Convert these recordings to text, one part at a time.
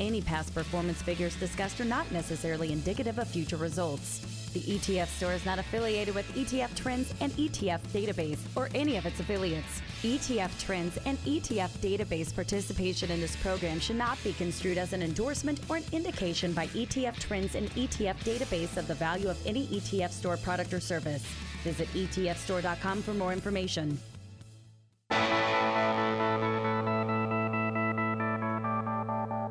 Any past performance figures discussed are not necessarily indicative of future results. The ETF store is not affiliated with ETF Trends and ETF Database or any of its affiliates. ETF Trends and ETF Database participation in this program should not be construed as an endorsement or an indication by ETF Trends and ETF Database of the value of any ETF store product or service. Visit ETFstore.com for more information.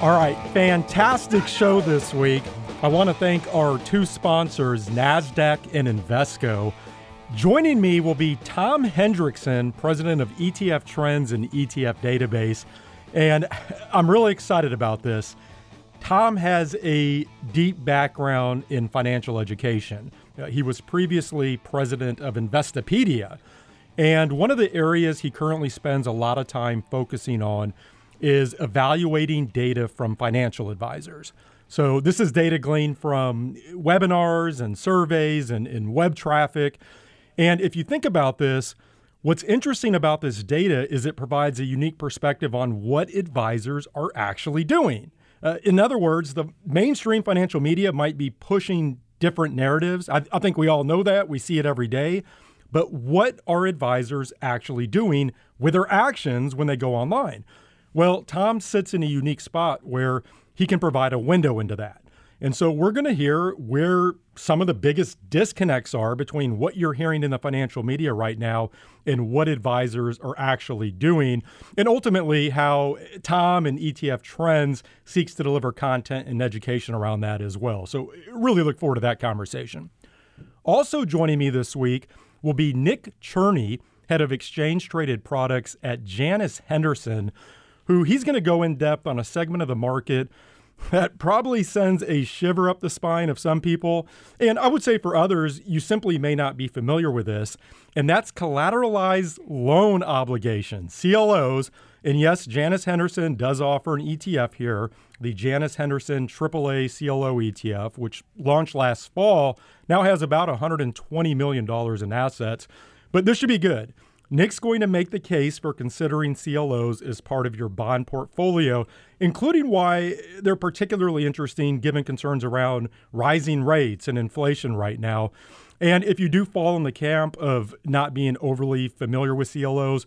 All right, fantastic show this week. I want to thank our two sponsors, NASDAQ and Invesco. Joining me will be Tom Hendrickson, president of ETF Trends and ETF Database. And I'm really excited about this. Tom has a deep background in financial education. Uh, he was previously president of Investopedia. And one of the areas he currently spends a lot of time focusing on is evaluating data from financial advisors. So this is data gleaned from webinars and surveys and, and web traffic. And if you think about this, what's interesting about this data is it provides a unique perspective on what advisors are actually doing. Uh, in other words, the mainstream financial media might be pushing different narratives. I, I think we all know that. We see it every day. But what are advisors actually doing with their actions when they go online? Well, Tom sits in a unique spot where he can provide a window into that. And so we're going to hear where some of the biggest disconnects are between what you're hearing in the financial media right now and what advisors are actually doing. And ultimately, how Tom and ETF Trends seeks to deliver content and education around that as well. So, really look forward to that conversation. Also, joining me this week will be Nick Cherney, head of exchange traded products at Janus Henderson who he's going to go in depth on a segment of the market that probably sends a shiver up the spine of some people. And I would say for others, you simply may not be familiar with this. And that's collateralized loan obligations, CLOs. And yes, Janus Henderson does offer an ETF here, the Janus Henderson AAA CLO ETF, which launched last fall, now has about $120 million in assets. But this should be good. Nick's going to make the case for considering CLOs as part of your bond portfolio, including why they're particularly interesting given concerns around rising rates and inflation right now. And if you do fall in the camp of not being overly familiar with CLOs,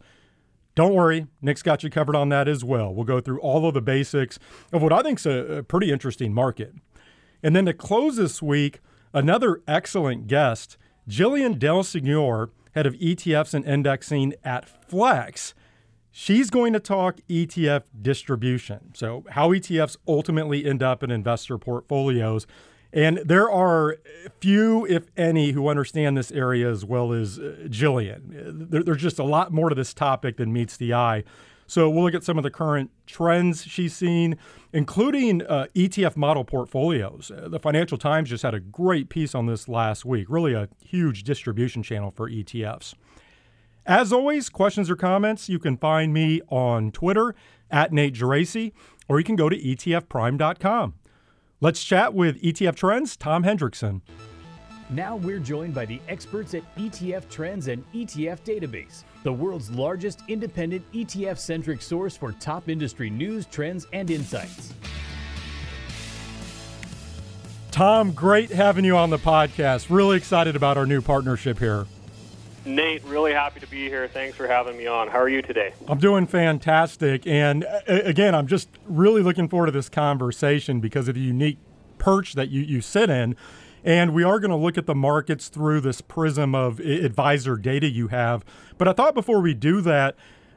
don't worry, Nick's got you covered on that as well. We'll go through all of the basics of what I think is a, pretty interesting market. And then to close this week, another excellent guest, Jillian DelSignore head of ETFs and indexing at Flex. She's going to talk ETF distribution. So, how ETFs ultimately end up in investor portfolios. And there are few, if any, who understand this area as well as uh, Jillian. There's just a lot more to this topic than meets the eye. So we'll look at some of the current trends she's seen, including uh, ETF model portfolios. Uh, the Financial Times just had a great piece on this last week, really a huge distribution channel for ETFs. As always, questions or comments, you can find me on Twitter at Nate Geraci, or you can go to etfprime.com. Let's chat with ETF Trends, Tom Hendrickson. Now we're joined by the experts at ETF Trends and ETF Database, the world's largest independent ETF centric source for top industry news, trends, and insights. Tom, great having you on the podcast. Really excited about our new partnership here. Nate, really happy to be here. Thanks for having me on. How are you today? I'm doing fantastic. And again, I'm just really looking forward to this conversation because of the unique perch that you, you sit in. And we are going to look at the markets through this prism of advisor data you have. But I thought before we do that,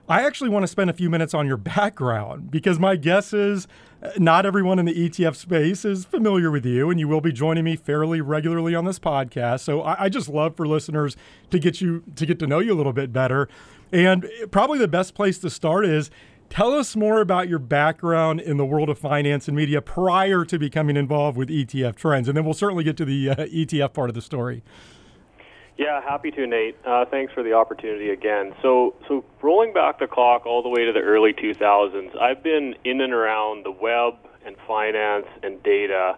I actually want to spend a few minutes on your background because my guess is uh, not everyone in the ETF space is familiar with you, and you will be joining me fairly regularly on this podcast. So I, I just love for listeners to get you to get to know you a little bit better. And probably the best place to start is tell us more about your background in the world of finance and media prior to becoming involved with ETF trends, and then we'll certainly get to the uh, ETF part of the story. Yeah, happy to, Nate. Uh, thanks for the opportunity again. So, so rolling back the clock all the way to the early 2000s, I've been in and around the web and finance and data,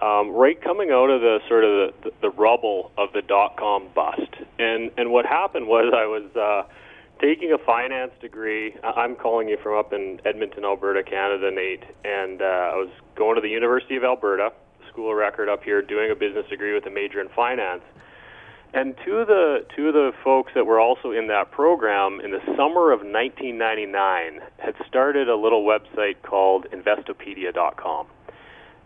um, right coming out of the sort of the, the rubble of the dot com bust. And and what happened was I was uh, taking a finance degree. I'm calling you from up in Edmonton, Alberta, Canada, Nate, and uh, I was going to the University of Alberta, school of record up here, doing a business degree with a major in finance. And two of the two of the folks that were also in that program in the summer of 1999 had started a little website called Investopedia.com,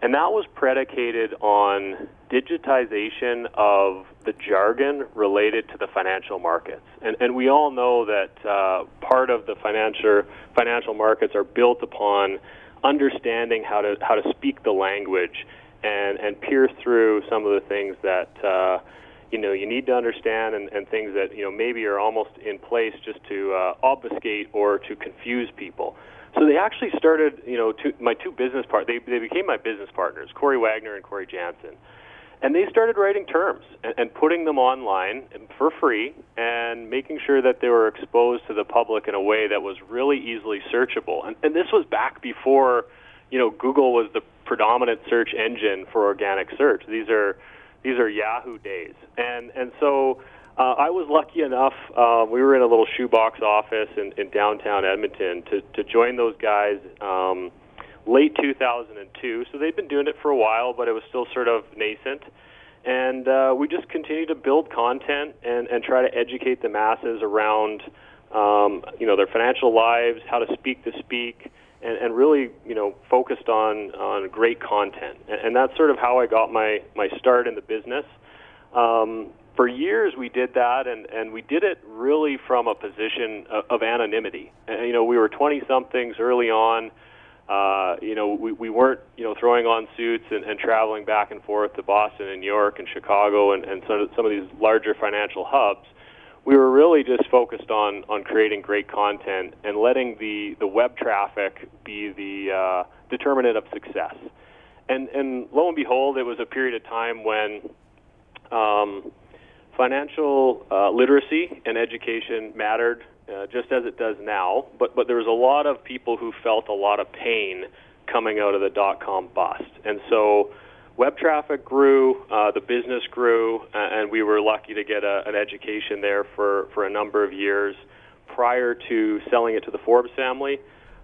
and that was predicated on digitization of the jargon related to the financial markets. And, and we all know that uh, part of the financial financial markets are built upon understanding how to how to speak the language and and pierce through some of the things that. Uh, you know you need to understand and, and things that you know maybe are almost in place just to uh, obfuscate or to confuse people. So they actually started, you know, two, my two business part. They they became my business partners, Cory Wagner and Cory Janssen, and they started writing terms and, and putting them online for free and making sure that they were exposed to the public in a way that was really easily searchable. And, and this was back before, you know, Google was the predominant search engine for organic search. These are these are Yahoo days, and and so uh, I was lucky enough. Uh, we were in a little shoebox office in, in downtown Edmonton to to join those guys. Um, late 2002, so they'd been doing it for a while, but it was still sort of nascent. And uh, we just continue to build content and, and try to educate the masses around, um, you know, their financial lives, how to speak to speak, and, and really, you know, focused on on great content. And, and that's sort of how I got my my start in the business. Um, for years, we did that, and and we did it really from a position of, of anonymity. And, you know, we were 20 somethings early on. Uh, you know, we, we weren't, you know, throwing on suits and, and traveling back and forth to Boston and New York and Chicago and, and some, of, some of these larger financial hubs we were really just focused on on creating great content and letting the the web traffic be the uh, determinant of success. And and lo and behold, it was a period of time when um, financial uh, literacy and education mattered uh, just as it does now. But but there was a lot of people who felt a lot of pain coming out of the dot com bust, and so web traffic grew, uh, the business grew, and we were lucky to get a, an education there for, for a number of years prior to selling it to the Forbes family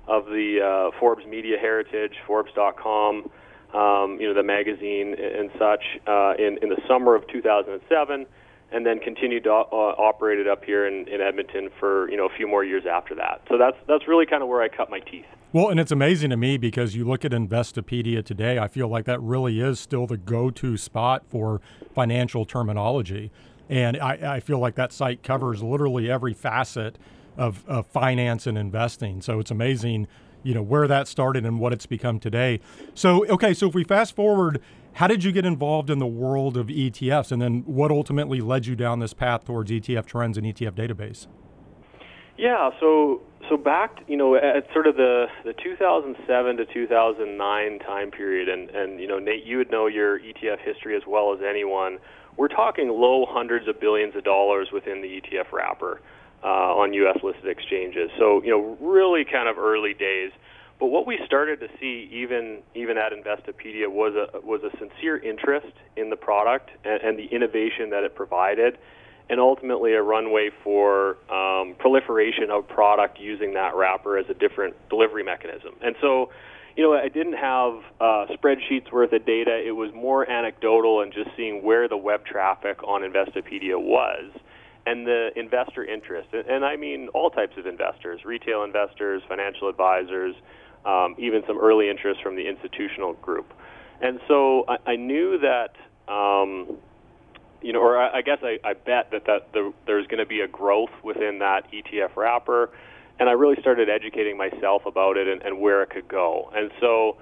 of the uh, Forbes Media Heritage, Forbes.com, um, you know, the magazine and such, uh, in, in the summer of 2007 and then continued to uh, operate it up here in, in Edmonton for you know a few more years after that. So that's that's really kind of where I cut my teeth. Well, and it's amazing to me because you look at Investopedia today, I feel like that really is still the go-to spot for financial terminology, and I, I feel like that site covers literally every facet of, of finance and investing. So it's amazing you know where that started and what it's become today. So okay, so if we fast forward, how did you get involved in the world of ETFs, and then what ultimately led you down this path towards ETF trends and ETF database? Yeah, so so back you know at sort of the the 2007 to 2009 time period, and and you know Nate, you would know your ETF history as well as anyone. We're talking low hundreds of billions of dollars within the ETF wrapper uh, on U.S. listed exchanges. So you know, really kind of early days. But what we started to see, even even at Investopedia, was a was a sincere interest in the product and, and the innovation that it provided, and ultimately a runway for um, proliferation of product using that wrapper as a different delivery mechanism. And so, you know, I didn't have uh, spreadsheets worth of data. It was more anecdotal and just seeing where the web traffic on Investopedia was and the investor interest. And I mean all types of investors, retail investors, financial advisors, um, even some early interest from the institutional group. And so I, I knew that, um, you know, or I, I guess I, I bet that, that the, there's going to be a growth within that ETF wrapper. and I really started educating myself about it and, and where it could go. And so,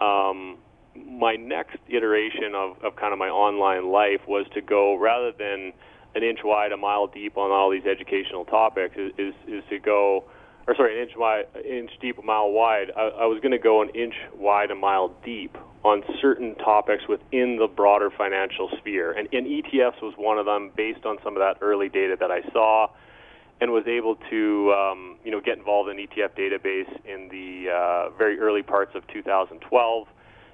um, my next iteration of, of kind of my online life was to go rather than an inch wide, a mile deep on all these educational topics, is, is, is to go, or sorry, an inch wide, inch deep, a mile wide. I, I was going to go an inch wide, a mile deep on certain topics within the broader financial sphere. And, and ETFs was one of them based on some of that early data that I saw and was able to um, you know get involved in ETF database in the uh, very early parts of 2012,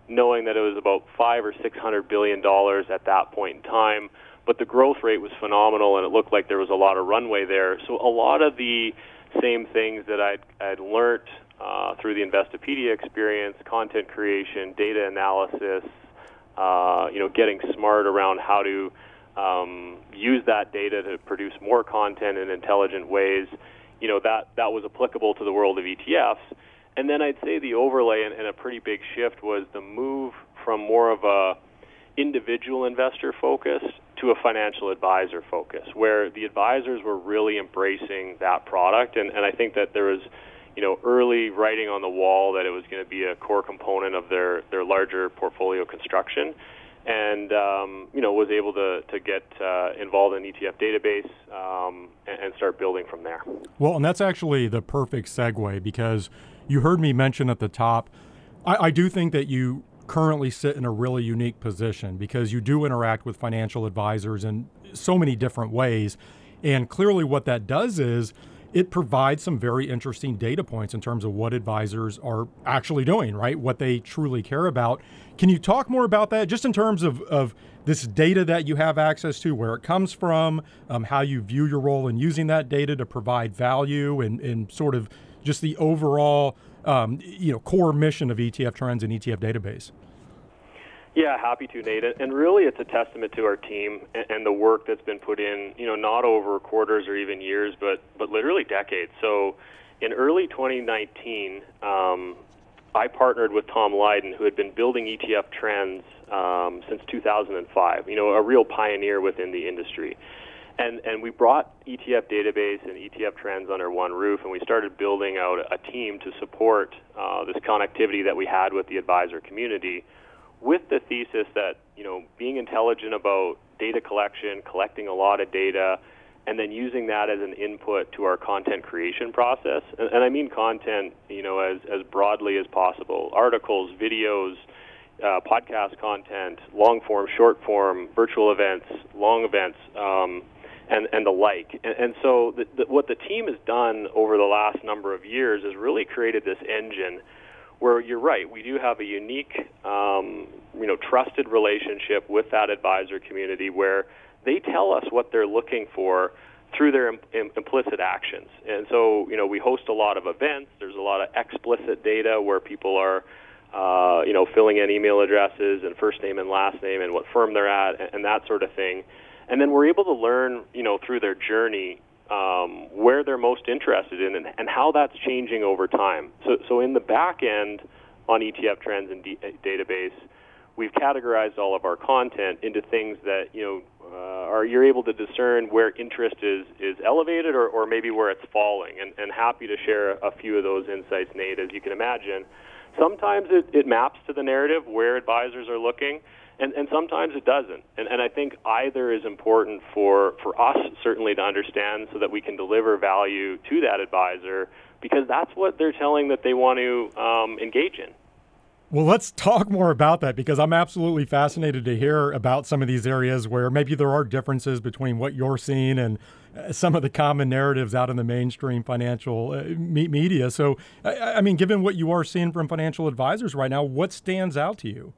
knowing that it was about five or six hundred billion dollars at that point in time. But the growth rate was phenomenal, and it looked like there was a lot of runway there. So a lot of the same things that I'd, I'd learned uh, through the Investopedia experience, content creation, data analysis, uh, you know, getting smart around how to um, use that data to produce more content in intelligent ways, you know, that, that was applicable to the world of ETFs. And then I'd say the overlay and, and a pretty big shift was the move from more of a individual investor focus to a financial advisor focus, where the advisors were really embracing that product. And, and I think that there was, you know, early writing on the wall that it was going to be a core component of their, their larger portfolio construction and um, you know was able to to get uh, involved in ETF database um, and, and, start building from there. Well, and that's actually the perfect segue because you heard me mention at the top. I, I do think that you currently sit in a really unique position because you do interact with financial advisors in so many different ways, and clearly what that does is it provides some very interesting data points in terms of what advisors are actually doing, right? What they truly care about. Can you talk more about that, just in terms of, of this data that you have access to, where it comes from, um, how you view your role in using that data to provide value, and, and sort of just the overall um, you know core mission of ETF Trends and ETF Database? Yeah, happy to, Nate. And really, it's a testament to our team and the work that's been put in. You know, not over quarters or even years, but but literally decades. So, in early 2019, um, I partnered with Tom Lydon, who had been building ETF trends um, since 2005. You know, a real pioneer within the industry. And and we brought ETF database and ETF trends under one roof, and we started building out a team to support uh, this connectivity that we had with the advisor community with the thesis that you know being intelligent about data collection, collecting a lot of data, and then using that as an input to our content creation process. And, and I mean content, you know, as as broadly as possible: articles, videos, uh, podcast content, long form, short form, virtual events, long events. Um, and, and the like. And, and so, the, the, what the team has done over the last number of years is really created this engine where you're right, we do have a unique, um, you know, trusted relationship with that advisor community where they tell us what they're looking for through their Im- Im- implicit actions. And so, you know, we host a lot of events. There's a lot of explicit data where people are, uh, you know, filling in email addresses and first name and last name and what firm they're at and, and that sort of thing. And then we're able to learn, you know, through their journey um, where they're most interested in and, and, how that's changing over time. So, so in the back end on ETF Trends and D- Database, we've categorized all of our content into things that you know uh, are you're able to discern where interest is is elevated or, or maybe where it's falling. And, and happy to share a few of those insights, Nate. As you can imagine, sometimes it, it maps to the narrative where advisors are looking and, and sometimes it doesn't. And, and I think either is important for, for us certainly to understand so that we can deliver value to that advisor because that's what they're telling that they want to um, engage in. Well, let's talk more about that because I'm absolutely fascinated to hear about some of these areas where maybe there are differences between what you're seeing and uh, some of the common narratives out in the mainstream financial uh, media. So, I, I mean, given what you are seeing from financial advisors right now, what stands out to you?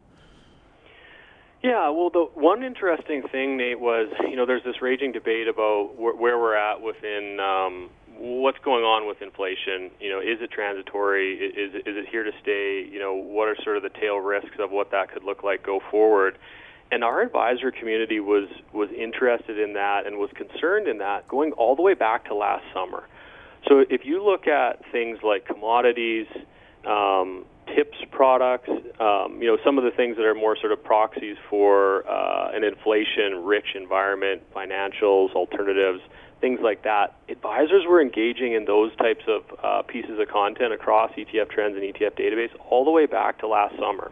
Yeah, well, the one interesting thing, Nate, was you know there's this raging debate about wh- where we're at within um, what's going on with inflation. You know, is it transitory? Is is it here to stay? You know, what are sort of the tail risks of what that could look like go forward? And our advisor community was was interested in that and was concerned in that going all the way back to last summer. So if you look at things like commodities, um, tips products, um, you know, some of the things that are more sort of proxies for uh, an inflation-rich environment, financials, alternatives, things like that. Advisors were engaging in those types of uh, pieces of content across ETF Trends and ETF Database all the way back to last summer.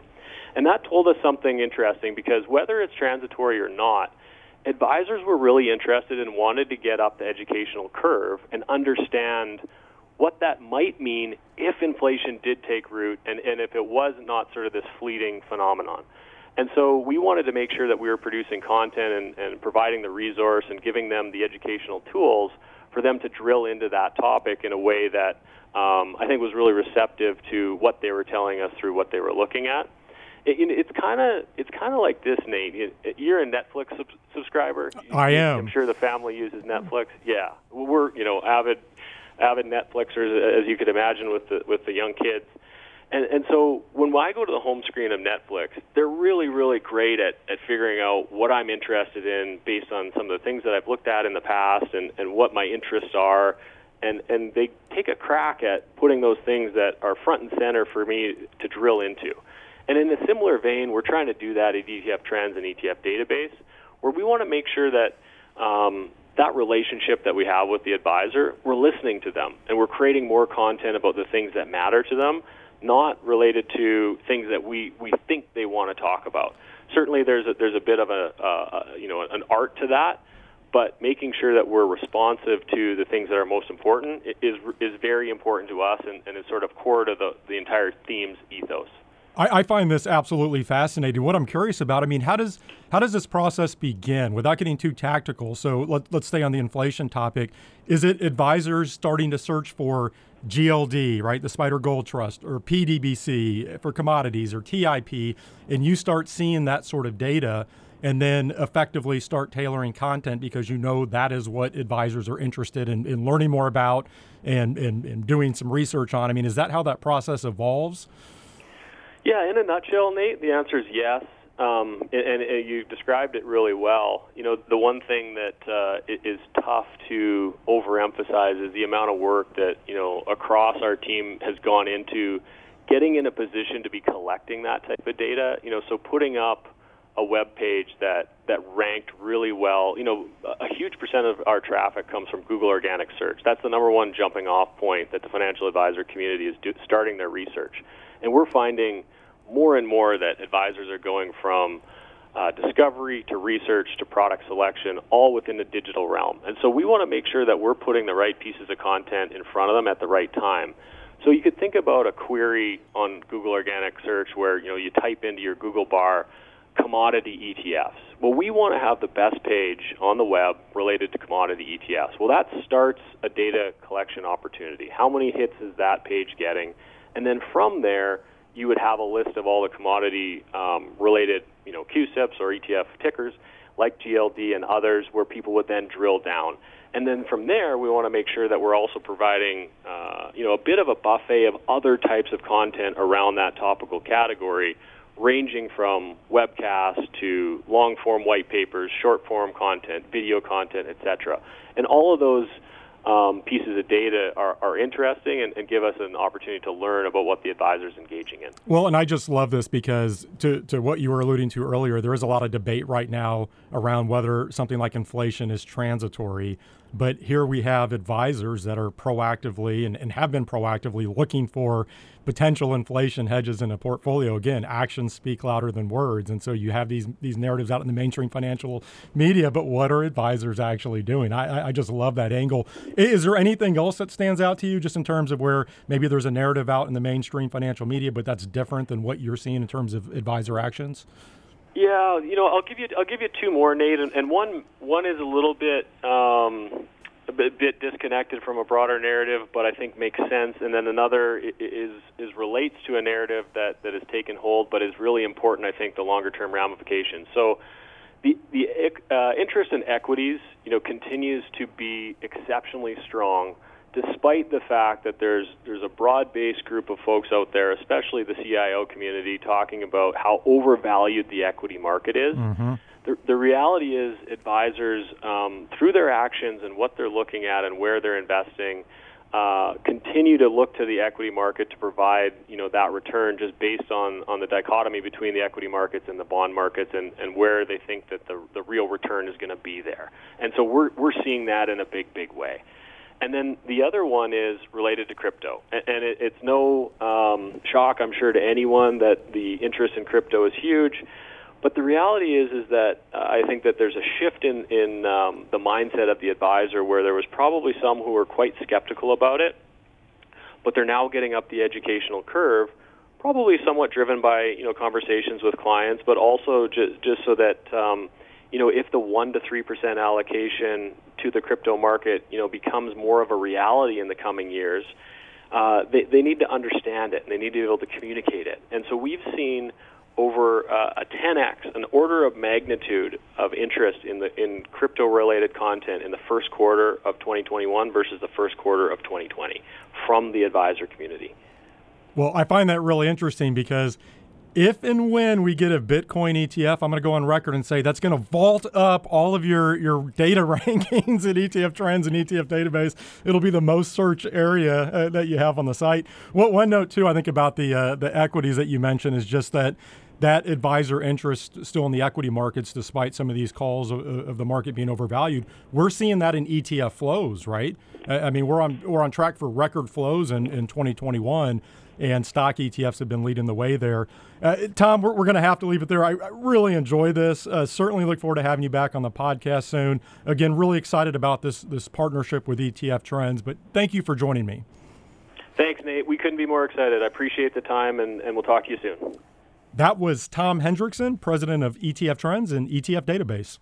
And that told us something interesting because whether it's transitory or not, advisors were really interested and wanted to get up the educational curve and understand what that might mean if inflation did take root and, and if it was not sort of this fleeting phenomenon. And so we wanted to make sure that we were producing content and, and providing the resource and giving them the educational tools for them to drill into that topic in a way that um, I think was really receptive to what they were telling us through what they were looking at. It, it's kind of it's kind of like this, Nate. You're a Netflix sub- subscriber. I am. I'm sure the family uses Netflix. Yeah, we're you know avid avid Netflixers, as you could imagine, with the with the young kids. And, and so when I go to the home screen of Netflix, they're really, really great at, at figuring out what I'm interested in based on some of the things that I've looked at in the past and, and what my interests are. And, and they take a crack at putting those things that are front and center for me to drill into. And in a similar vein, we're trying to do that at ETF Trends and ETF Database, where we want to make sure that um, that relationship that we have with the advisor, we're listening to them and we're creating more content about the things that matter to them, not related to things that we, we think they want to talk about. Certainly, there's a, there's a bit of a, uh, you know an art to that, but making sure that we're responsive to the things that are most important is is very important to us and, and is sort of core to the, the entire theme's ethos. I, I, find this absolutely fascinating. What I'm curious about, I mean, how does how does this process begin without getting too tactical? So let, let's stay on the inflation topic. Is it advisors starting to search for GLD, right, the SPDR Gold Trust, or PDBC for commodities, or TIP, and you start seeing that sort of data? and then effectively start tailoring content because you know that is what advisors are interested in, in learning more about and, and, and doing some research on. I mean, is that how that process evolves? Yeah, in a nutshell, Nate, the answer is yes. Um, and, and, you described it really well. You know, the one thing that uh, is tough to overemphasize is the amount of work that you know across our team has gone into getting in a position to be collecting that type of data. You know, so putting up a web page that that ranked really well. You know, a huge percent of our traffic comes from Google organic search. That's the number one jumping off point that the financial advisor community is do, starting their research, and we're finding more and more that advisors are going from uh, discovery to research to product selection, all within the digital realm. And so we want to make sure that we're putting the right pieces of content in front of them at the right time. So you could think about a query on Google Organic Search where you know you type into your Google bar commodity ETFs. Well, we want to have the best page on the web related to commodity ETFs. Well, that starts a data collection opportunity. How many hits is that page getting? And then from there, you would have a list of all the commodity um, related, you know, CUSIPs or ETF tickers like GLD and others where people would then drill down. And then from there, we want to make sure that we're also providing, uh, you know, a bit of a buffet of other types of content around that topical category, ranging from webcasts to long form white papers, short form content, video content, etc. And all of those um, pieces of data are, are interesting and, and, give us an opportunity to learn about what the advisor is engaging in. Well, and I just love this because to, to what you were alluding to earlier, there is a lot of debate right now around whether something like inflation is transitory. But here we have advisors that are proactively and, and have been proactively looking for potential inflation hedges in a portfolio. Again, actions speak louder than words. And so you have these these narratives out in the mainstream financial media, but what are advisors actually doing? I, I just love that angle. Is there anything else that stands out to you just in terms of where maybe there's a narrative out in the mainstream financial media, but that's different than what you're seeing in terms of advisor actions? Yeah, you know, I'll give you I'll give you two more, Nate, and, and one one is a little bit um, a bit, bit disconnected from a broader narrative, but I think makes sense. And then another is is relates to a narrative that that has taken hold, but is really important. I think the longer term ramifications. So. The, the uh, interest in equities, you know, continues to be exceptionally strong despite the fact that there's there's a broad-based group of folks out there, especially the CIO community, talking about how overvalued the equity market is. Mm-hmm. The, the reality is, advisors, um, through their actions and what they're looking at and where they're investing, uh, continue to look to the equity market to provide you know that return just based on, on the dichotomy between the equity markets and the bond markets and, and where they think that the, the real return is going to be there. And so we're, we're seeing that in a big, big way. And then the other one is related to crypto. And, it's no um, shock, I'm sure, to anyone that the interest in crypto is huge. But the reality is, is that uh, I think that there's a shift in in um, the mindset of the advisor, where there was probably some who were quite skeptical about it, but they're now getting up the educational curve, probably somewhat driven by you know conversations with clients, but also just just so that um, you know if the one to three percent allocation to the crypto market you know becomes more of a reality in the coming years. Uh, they, they need to understand it and they need to be able to communicate it. And so we've seen over uh, a 10x, an order of magnitude of interest in the in crypto-related content in the first quarter of 2021 versus the first quarter of 2020 from the advisor community. Well, I find that really interesting because if and when we get a Bitcoin ETF, I'm going to go on record and say that's going to vault up all of your, your data rankings in ETF Trends and ETF Database. It'll be the most search area uh, that you have on the site. Well, one note too, I think about the uh, the equities that you mentioned is just that that advisor interest still in the equity markets, despite some of these calls of, of, the market being overvalued. We're seeing that in ETF flows, right? I mean, we're on we're on track for record flows in, in 2021, and stock ETFs have been leading the way there. Uh, Tom, we're, we're going to have to leave it there. I, I really enjoy this. Uh, certainly look forward to having you back on the podcast soon. Again, really excited about this this partnership with ETF Trends. But thank you for joining me. Thanks, Nate. We couldn't be more excited. I appreciate the time, and, and we'll talk to you soon. That was Tom Hendrickson, president of ETF Trends and ETF Database.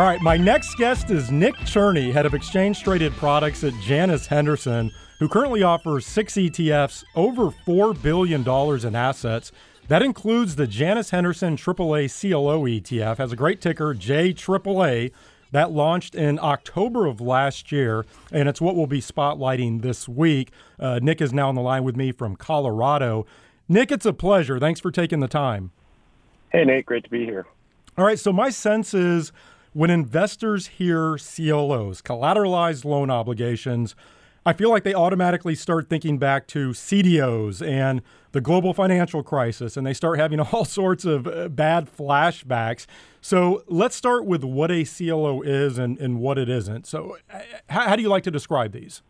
All right, my next guest is Nick Cherney, head of exchange traded products at Janus Henderson, who currently offers six ETFs, over $4 billion in assets. That includes the Janus Henderson AAA CLO ETF, has a great ticker, JAAA. That launched in October of last year, and it's what we'll be spotlighting this week. Uh, Nick is now on the line with me from Colorado. Nick, it's a pleasure. Thanks for taking the time. Hey, Nate. Great to be here. All right, so my sense is when investors hear CLOs, collateralized loan obligations, I feel like they automatically start thinking back to CDOs and the global financial crisis, and they start having all sorts of uh, bad flashbacks. So let's start with what a CLO is and, and what it isn't. So, uh, how, how, do you like to describe these?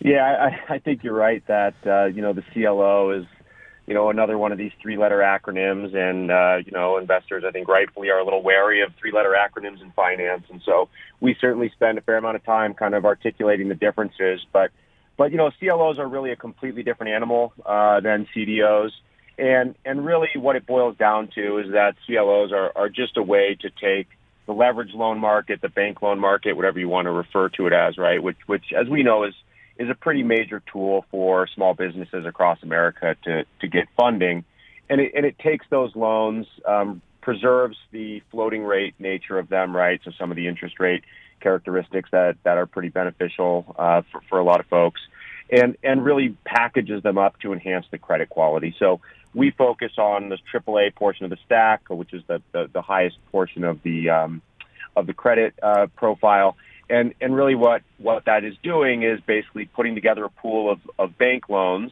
Yeah, I, I think you're right that uh, you know the CLO is you know, another one of these three-letter acronyms, and uh, you know, investors I think rightfully are a little wary of three-letter acronyms in finance, and so we certainly spend a fair amount of time kind of articulating the differences. But, but you know, CLOs are really a completely different animal uh, than CDOs, and and really what it boils down to is that CLOs are are just a way to take the leverage loan market, the bank loan market, whatever you want to refer to it as, right? Which, which as we know is is a pretty major tool for small businesses across America to, to get funding. And it, and it takes those loans, um, preserves the floating rate nature of them, right? So some of the interest rate characteristics that, that are pretty beneficial uh, for, for a lot of folks, and, and really packages them up to enhance the credit quality. So we focus on the AAA portion of the stack, which is the, the, the highest portion of the, um, of the credit uh, profile and, and really what, what that is doing is basically putting together a pool of, of bank loans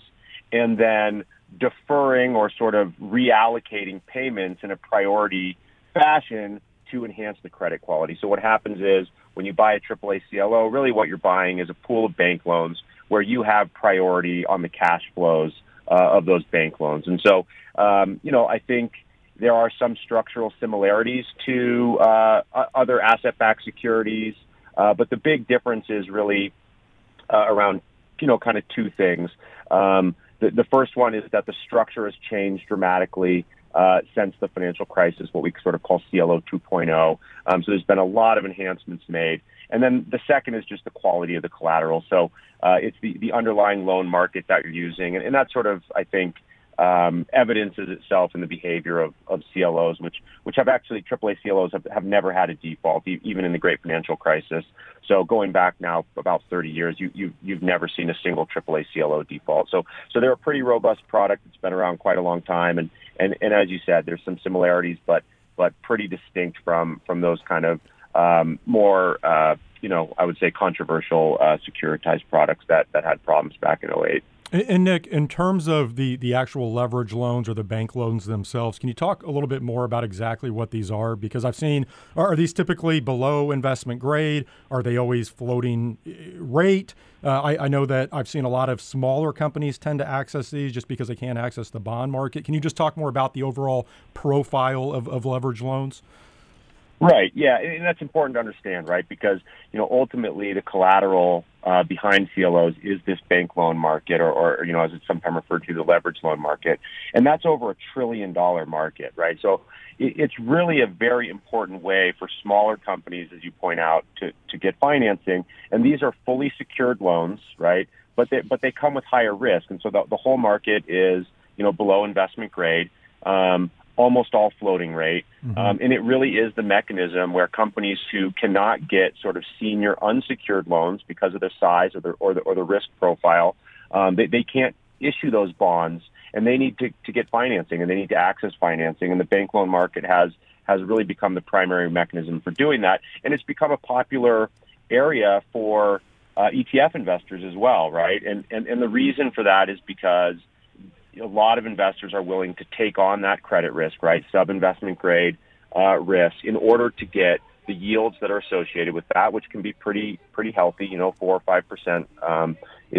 and then deferring or sort of reallocating payments in a priority fashion to enhance the credit quality. So what happens is when you buy a AAA CLO, really what you're buying is a pool of bank loans where you have priority on the cash flows uh, of those bank loans. And so, um, you know, I think there are some structural similarities to uh, other asset-backed securities. Uh, but the big difference is really uh, around, you know, kind of two things. Um, the, the first one is that the structure has changed dramatically uh, since the financial crisis, what we sort of call CLO 2.0. Um, so there's been a lot of enhancements made. And then the second is just the quality of the collateral. So uh, it's the, the underlying loan market that you're using. And, and that sort of, I think, um, evidences itself in the behavior of, of CLOs, which which have actually AAA CLOs have, have never had a default, even in the Great Financial Crisis. So going back now about 30 years, you, you you've never seen a single AAA CLO default. So so they're a pretty robust product. It's been around quite a long time, and and, and as you said, there's some similarities, but but pretty distinct from from those kind of um, more uh, you know I would say controversial uh, securitized products that that had problems back in 08. And Nick, in terms of the, the actual leverage loans or the bank loans themselves, can you talk a little bit more about exactly what these are? Because I've seen, are, these typically below investment grade? Are they always floating eh, rate? Uh, I, I, know that I've seen a lot of smaller companies tend to access these just because they can't access the bond market. Can you just talk more about the overall profile of, of leverage loans? Right. Yeah, and that's important to understand, right? Because you know ultimately the collateral uh, behind CLOs is this bank loan market, or, or you know as it's sometimes referred to, the leverage loan market, and that's over a trillion dollar market, right? So it, it's really a very important way for smaller companies, as you point out, to to get financing, and these are fully secured loans, right? But they but they come with higher risk, and so the, the whole market is you know below investment grade. Um, almost all floating rate. Mm-hmm. Um, and it really is the mechanism where companies who cannot get sort of senior unsecured loans because of the size or the, or the, or the risk profile, um, they, they can't issue those bonds and they need to, to get financing and they need to access financing. And the bank loan market has, has really become the primary mechanism for doing that. And it's become a popular area for uh, ETF investors as well, right? And, and, and the reason for that is because a lot of investors are willing to take on that credit risk, right? Sub investment grade uh, risk in order to get the yields that are associated with that, which can be pretty pretty healthy, you know, four or five percent um, for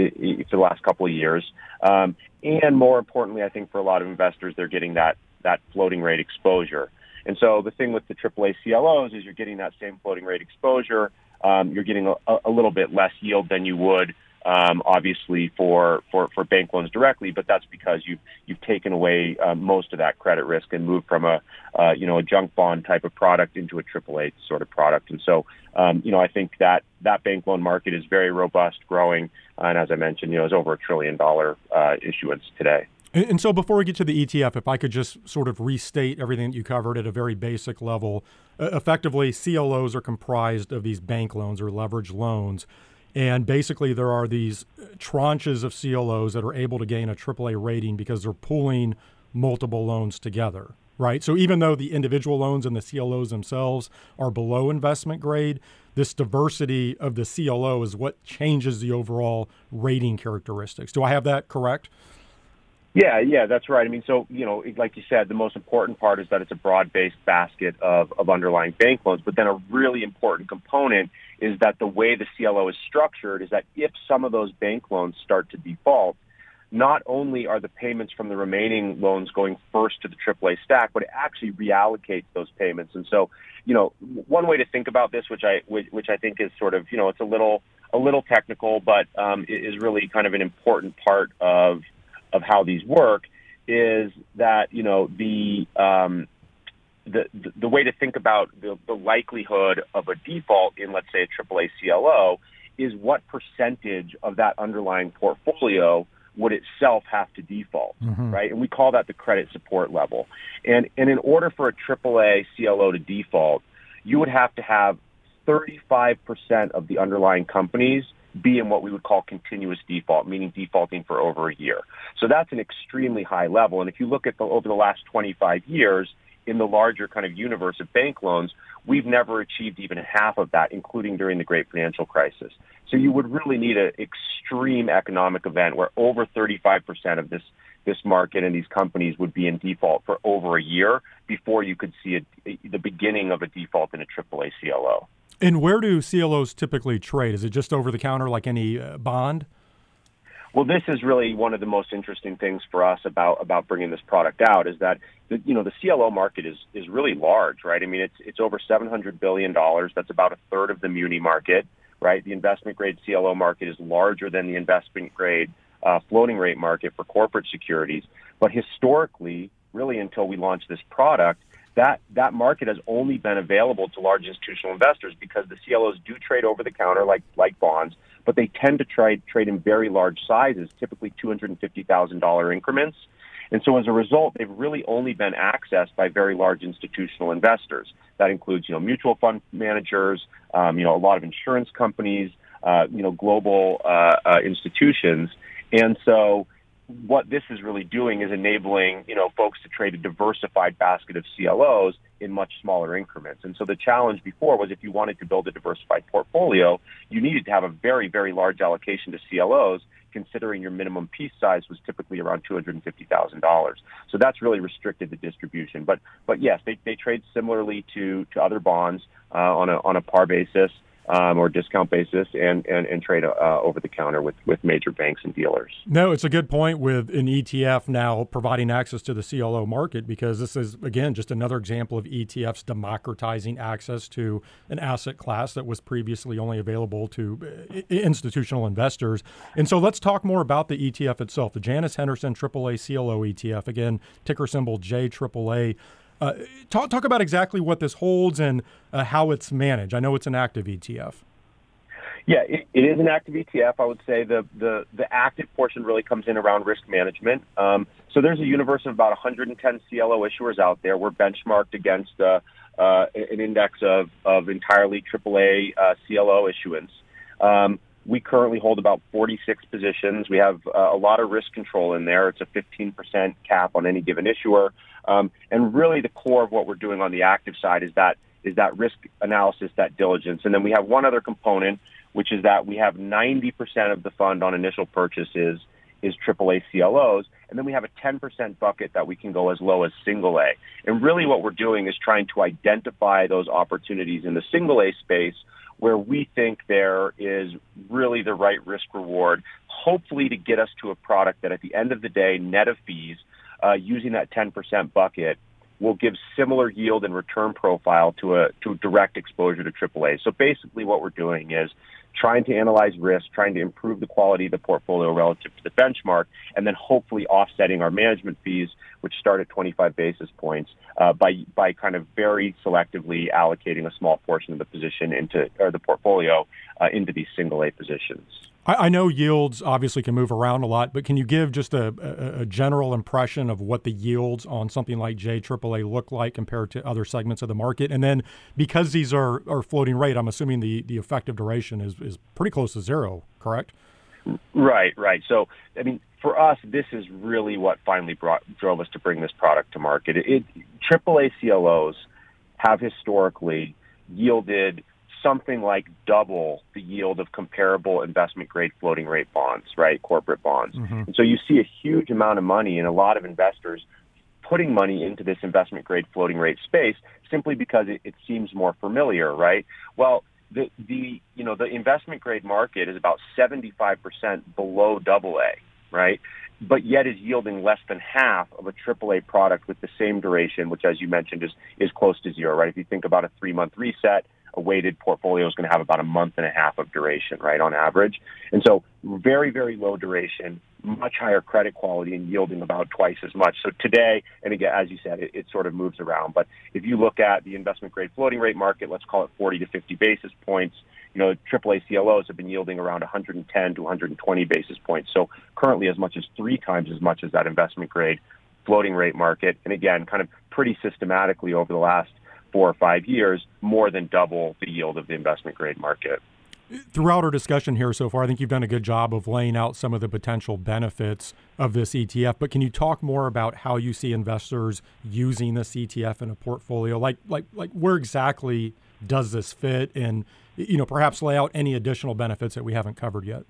the last couple of years. Um, and more importantly, I think for a lot of investors, they're getting that that floating rate exposure. And so the thing with the AAA CLOs is you're getting that same floating rate exposure. Um, you're getting a, a little bit less yield than you would um, obviously for, for, for bank loans directly, but that's because you've you've taken away uh, most of that credit risk and moved from a uh, you know a junk bond type of product into a AAA sort of product. And so um, you know I think that that bank loan market is very robust, growing, and as I mentioned, you know, is over a trillion dollar uh, issuance today. And so, before we get to the ETF, if I could just sort of restate everything that you covered at a very basic level, uh, effectively, CLOs are comprised of these bank loans or leverage loans. And basically, there are these tranches of CLOs that are able to gain a AAA rating because they're pooling multiple loans together, right? So even though the individual loans and the CLOs themselves are below investment grade, this diversity of the CLO is what changes the overall rating characteristics. Do I have that correct? Yeah, yeah, that's right. I mean, so, you know, like you said, the most important part is that it's a broad based basket of, of underlying bank loans. But then a really important component is that the way the CLO is structured is that if some of those bank loans start to default, not only are the payments from the remaining loans going first to the AAA stack, but it actually reallocates those payments. And so, you know, one way to think about this, which I which I think is sort of, you know, it's a little a little technical, but um, is really kind of an important part of of how these work is that you know the um, the, the way to think about the, the likelihood of a default in let's say a AAA CLO is what percentage of that underlying portfolio would itself have to default, mm-hmm. right? And we call that the credit support level. And and in order for a AAA CLO to default, you would have to have 35% of the underlying companies be in what we would call continuous default, meaning defaulting for over a year. So that's an extremely high level. And if you look at the, over the last 25 years, in the larger kind of universe of bank loans, we've never achieved even half of that, including during the great financial crisis. So you would really need an extreme economic event where over 35% of this this market and these companies would be in default for over a year before you could see a, the beginning of a default in a AAA CLO. And where do CLOs typically trade? Is it just over the counter like any uh, bond? Well, this is really one of the most interesting things for us about about bringing this product out is that the, you know the CLO market is is really large, right? I mean, it's it's over 700 billion dollars. That's about a third of the muni market, right? The investment grade CLO market is larger than the investment grade uh, floating rate market for corporate securities. But historically, really until we launched this product, that that market has only been available to large institutional investors because the CLOs do trade over the counter like like bonds, but they tend to trade trade in very large sizes, typically two hundred and fifty thousand dollar increments. And so as a result, they've really only been accessed by very large institutional investors. That includes, you know, mutual fund managers, um, you know, a lot of insurance companies, uh, you know, global uh, uh, institutions. And so what this is really doing is enabling, you know, folks to trade a diversified basket of CLOs in much smaller increments. And so the challenge before was if you wanted to build a diversified portfolio, you needed to have a very, very large allocation to CLOs, considering your minimum piece size was typically around $250,000. So that's really restricted the distribution. But, but yes, they, they trade similarly to, to other bonds uh, on, a, on a par basis um, or discount basis and, and, and trade uh, over the counter with, with major banks and dealers. No, it's a good point with an ETF now providing access to the CLO market because this is, again, just another example of ETFs democratizing access to an asset class that was previously only available to uh, institutional investors. And so let's talk more about the ETF itself, the Janus Henderson AAA CLO ETF, again, ticker symbol JAAA. Uh, talk talk about exactly what this holds and uh, how it's managed. I know it's an active ETF. Yeah, it, it is an active ETF. I would say the, the, the active portion really comes in around risk management. Um, so there's a universe of about 110 CLO issuers out there. We're benchmarked against uh, uh, an index of, of entirely AAA uh, CLO issuance. Um, we currently hold about 46 positions. We have uh, a lot of risk control in there. It's a 15% cap on any given issuer. Um, and really the core of what we're doing on the active side is that is that risk analysis, that diligence. And then we have one other component, which is that we have 90% of the fund on initial purchases is AAA CLOs. And then we have a 10% bucket that we can go as low as single A. And really what we're doing is trying to identify those opportunities in the single A space where we think there is really the right risk reward, hopefully to get us to a product that at the end of the day, net of fees, uh, using that 10% bucket will give similar yield and return profile to a to direct exposure to AAA. So basically, what we're doing is trying to analyze risk, trying to improve the quality of the portfolio relative to the benchmark, and then hopefully offsetting our management fees, which start at 25 basis points, uh, by by kind of very selectively allocating a small portion of the position into or the portfolio uh, into these single A positions. I, know yields obviously can move around a lot, but can you give just a, a, a, general impression of what the yields on something like JAAA look like compared to other segments of the market? And then because these are, are floating rate, I'm assuming the, the effective duration is, is pretty close to zero, correct? Right, right. So, I mean, for us, this is really what finally brought drove us to bring this product to market. It, it AAA CLOs have historically yielded something like double the yield of comparable investment grade floating rate bonds, right? Corporate bonds. Mm-hmm. And so you see a huge amount of money and a lot of investors putting money into this investment grade floating rate space simply because it, it seems more familiar, right? Well, the, the, you know, the investment grade market is about 75% below double A, right? But yet is yielding less than half of a AAA product with the same duration, which as you mentioned is, is close to zero, right? If you think about a three month reset, a weighted portfolio is going to have about a month and a half of duration, right, on average. And so very, very low duration, much higher credit quality and yielding about twice as much. So today, and again, as you said, it, it sort of moves around. But if you look at the investment grade floating rate market, let's call it 40 to 50 basis points, you know, AAA CLOs have been yielding around 110 to 120 basis points. So currently as much as three times as much as that investment grade floating rate market. And again, kind of pretty systematically over the last four or five years, more than double the yield of the investment grade market. Throughout our discussion here so far, I think you've done a good job of laying out some of the potential benefits of this ETF. But can you talk more about how you see investors using this ETF in a portfolio? Like, like, like, where exactly does this fit? And you know, perhaps lay out any additional benefits that we haven't covered yet.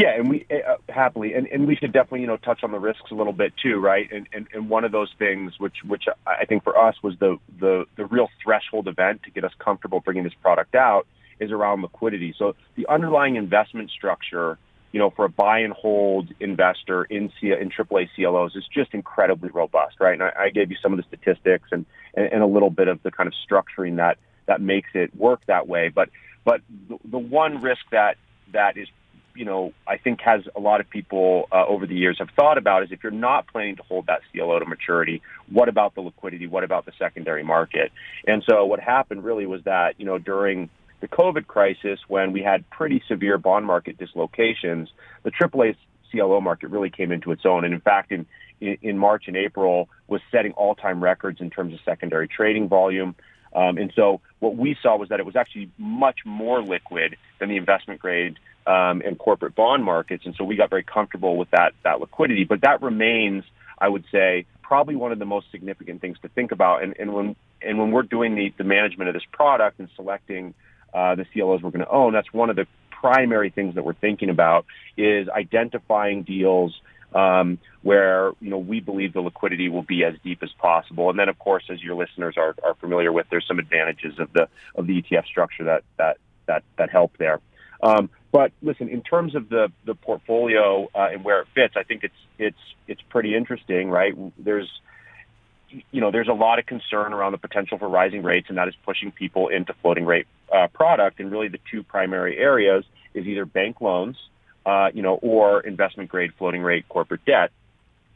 Yeah, and we uh, happily, and, and we should definitely, you know, touch on the risks a little bit too, right? And, and and one of those things, which which I think for us was the the the real threshold event to get us comfortable bringing this product out, is around liquidity. So the underlying investment structure, you know, for a buy and hold investor in C- in AAA CLOs is just incredibly robust, right? And I, I gave you some of the statistics and, and and a little bit of the kind of structuring that that makes it work that way, but but the, the one risk that that is you know, I think has a lot of people uh, over the years have thought about is if you're not planning to hold that CLO to maturity, what about the liquidity? What about the secondary market? And so what happened really was that, you know, during the COVID crisis, when we had pretty severe bond market dislocations, the AAA CLO market really came into its own. And in fact, in, in March and April was setting all-time records in terms of secondary trading volume. Um, and so what we saw was that it was actually much more liquid than the investment grade um, and corporate bond markets. And so we got very comfortable with that, that liquidity. But that remains, I would say, probably one of the most significant things to think about. And, and when, and when we're doing the, the management of this product and selecting uh, the CLOs we're going to own, that's one of the primary things that we're thinking about is identifying deals um, where you know we believe the liquidity will be as deep as possible. And then, of course, as your listeners are, are familiar with, there's some advantages of the of the ETF structure that that that that help there. Um, but listen, in terms of the the portfolio uh, and where it fits, I think it's it's it's pretty interesting, right? There's you know there's a lot of concern around the potential for rising rates, and that is pushing people into floating rate uh, product. And really, the two primary areas is either bank loans, uh, you know, or investment grade floating rate corporate debt.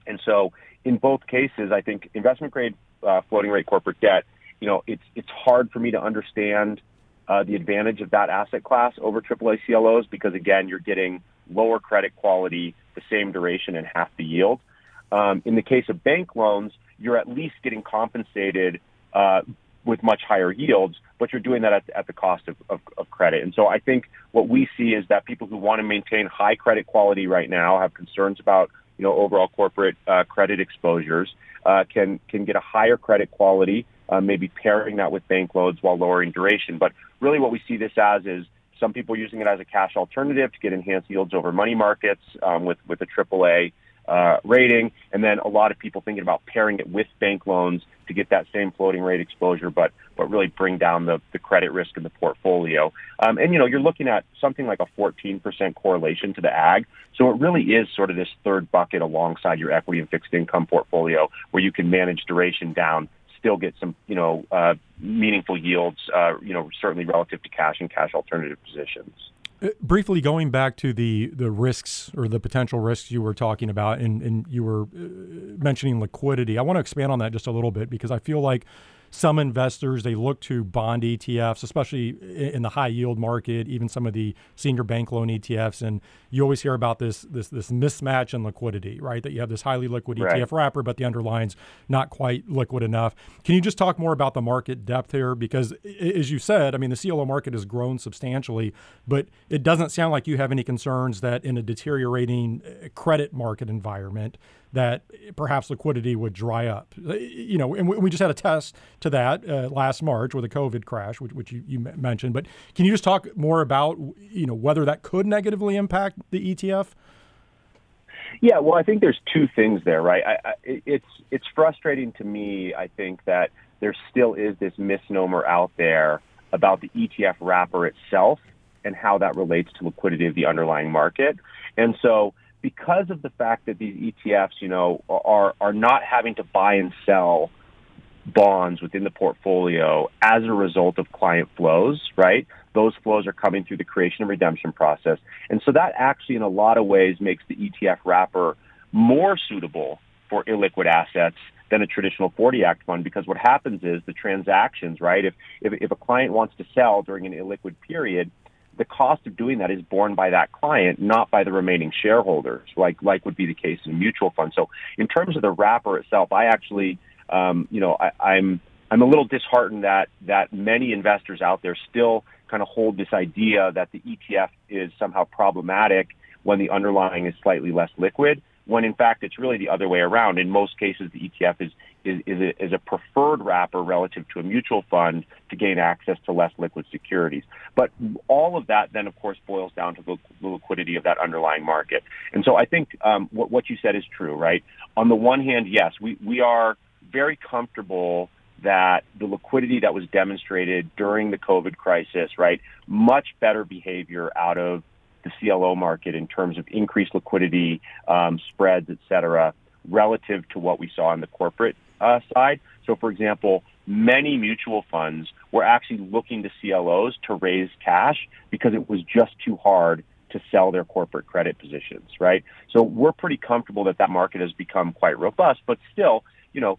And so, in both cases, I think investment grade uh, floating rate corporate debt, you know, it's it's hard for me to understand uh, the advantage of that asset class over AAA CLOs because again, you're getting lower credit quality, the same duration, and half the yield. Um, in the case of bank loans, you're at least getting compensated uh, with much higher yields, but you're doing that at, at the cost of, of, of, credit. And so I think what we see is that people who want to maintain high credit quality right now have concerns about you know overall corporate uh, credit exposures uh, can can get a higher credit quality, uh, maybe pairing that with bank loans while lowering duration. But really, what we see this as is some people using it as a cash alternative to get enhanced yields over money markets um, with with a AAA uh, rating, and then a lot of people thinking about pairing it with bank loans to get that same floating rate exposure, but but really bring down the, the credit risk in the portfolio. Um, and you know, you're looking at something like a 14% correlation to the Agg, so it really is sort of this third bucket alongside your equity and fixed income portfolio, where you can manage duration down. Still get some, you know, uh, meaningful yields, uh, you know, certainly relative to cash and cash alternative positions. Uh, briefly going back to the the risks or the potential risks you were talking about and, and you were uh, mentioning liquidity i want to expand on that just a little bit because i feel like some investors they look to bond ETFs, especially in the high yield market, even some of the senior bank loan ETFs, and you always hear about this this this mismatch in liquidity, right? That you have this highly liquid right. ETF wrapper, but the underlying's not quite liquid enough. Can you just talk more about the market depth here? Because as you said, I mean the CLO market has grown substantially, but it doesn't sound like you have any concerns that in a deteriorating uh, credit market environment that perhaps liquidity would dry up. You know, and we just had a test to that uh, last March with a COVID crash, which, which you, you, mentioned. But can you just talk more about you know whether that could negatively impact the ETF? Yeah, well, I think there's two things there, right? I, I, it's it's frustrating to me. I think that there still is this misnomer out there about the ETF wrapper itself and how that relates to liquidity of the underlying market. And so because of the fact that these ETFs, you know, are are not having to buy and sell bonds within the portfolio as a result of client flows, right? Those flows are coming through the creation and redemption process. And so that actually in a lot of ways makes the ETF wrapper more suitable for illiquid assets than a traditional 40 Act fund because what happens is the transactions, right? If, if, if a client wants to sell during an illiquid period, the cost of doing that is borne by that client, not by the remaining shareholders, like like would be the case in a mutual fund. So, in terms of the wrapper itself, I actually, um, you know, I, I'm I'm a little disheartened that that many investors out there still kind of hold this idea that the ETF is somehow problematic when the underlying is slightly less liquid when in fact it's really the other way around. In most cases, the ETF is, is, is, a, is a preferred wrapper relative to a mutual fund to gain access to less liquid securities. But all of that then, of course, boils down to the, the liquidity of that underlying market. And so I think um, what, what you said is true, right? On the one hand, yes, we, we are very comfortable that the liquidity that was demonstrated during the COVID crisis, right, much better behavior out of the CLO market in terms of increased liquidity, um, spreads, et cetera, relative to what we saw in the corporate uh, side. So, for example, many mutual funds were actually looking to CLOs to raise cash because it was just too hard to sell their corporate credit positions, right? So we're pretty comfortable that that market has become quite robust, but still, you know,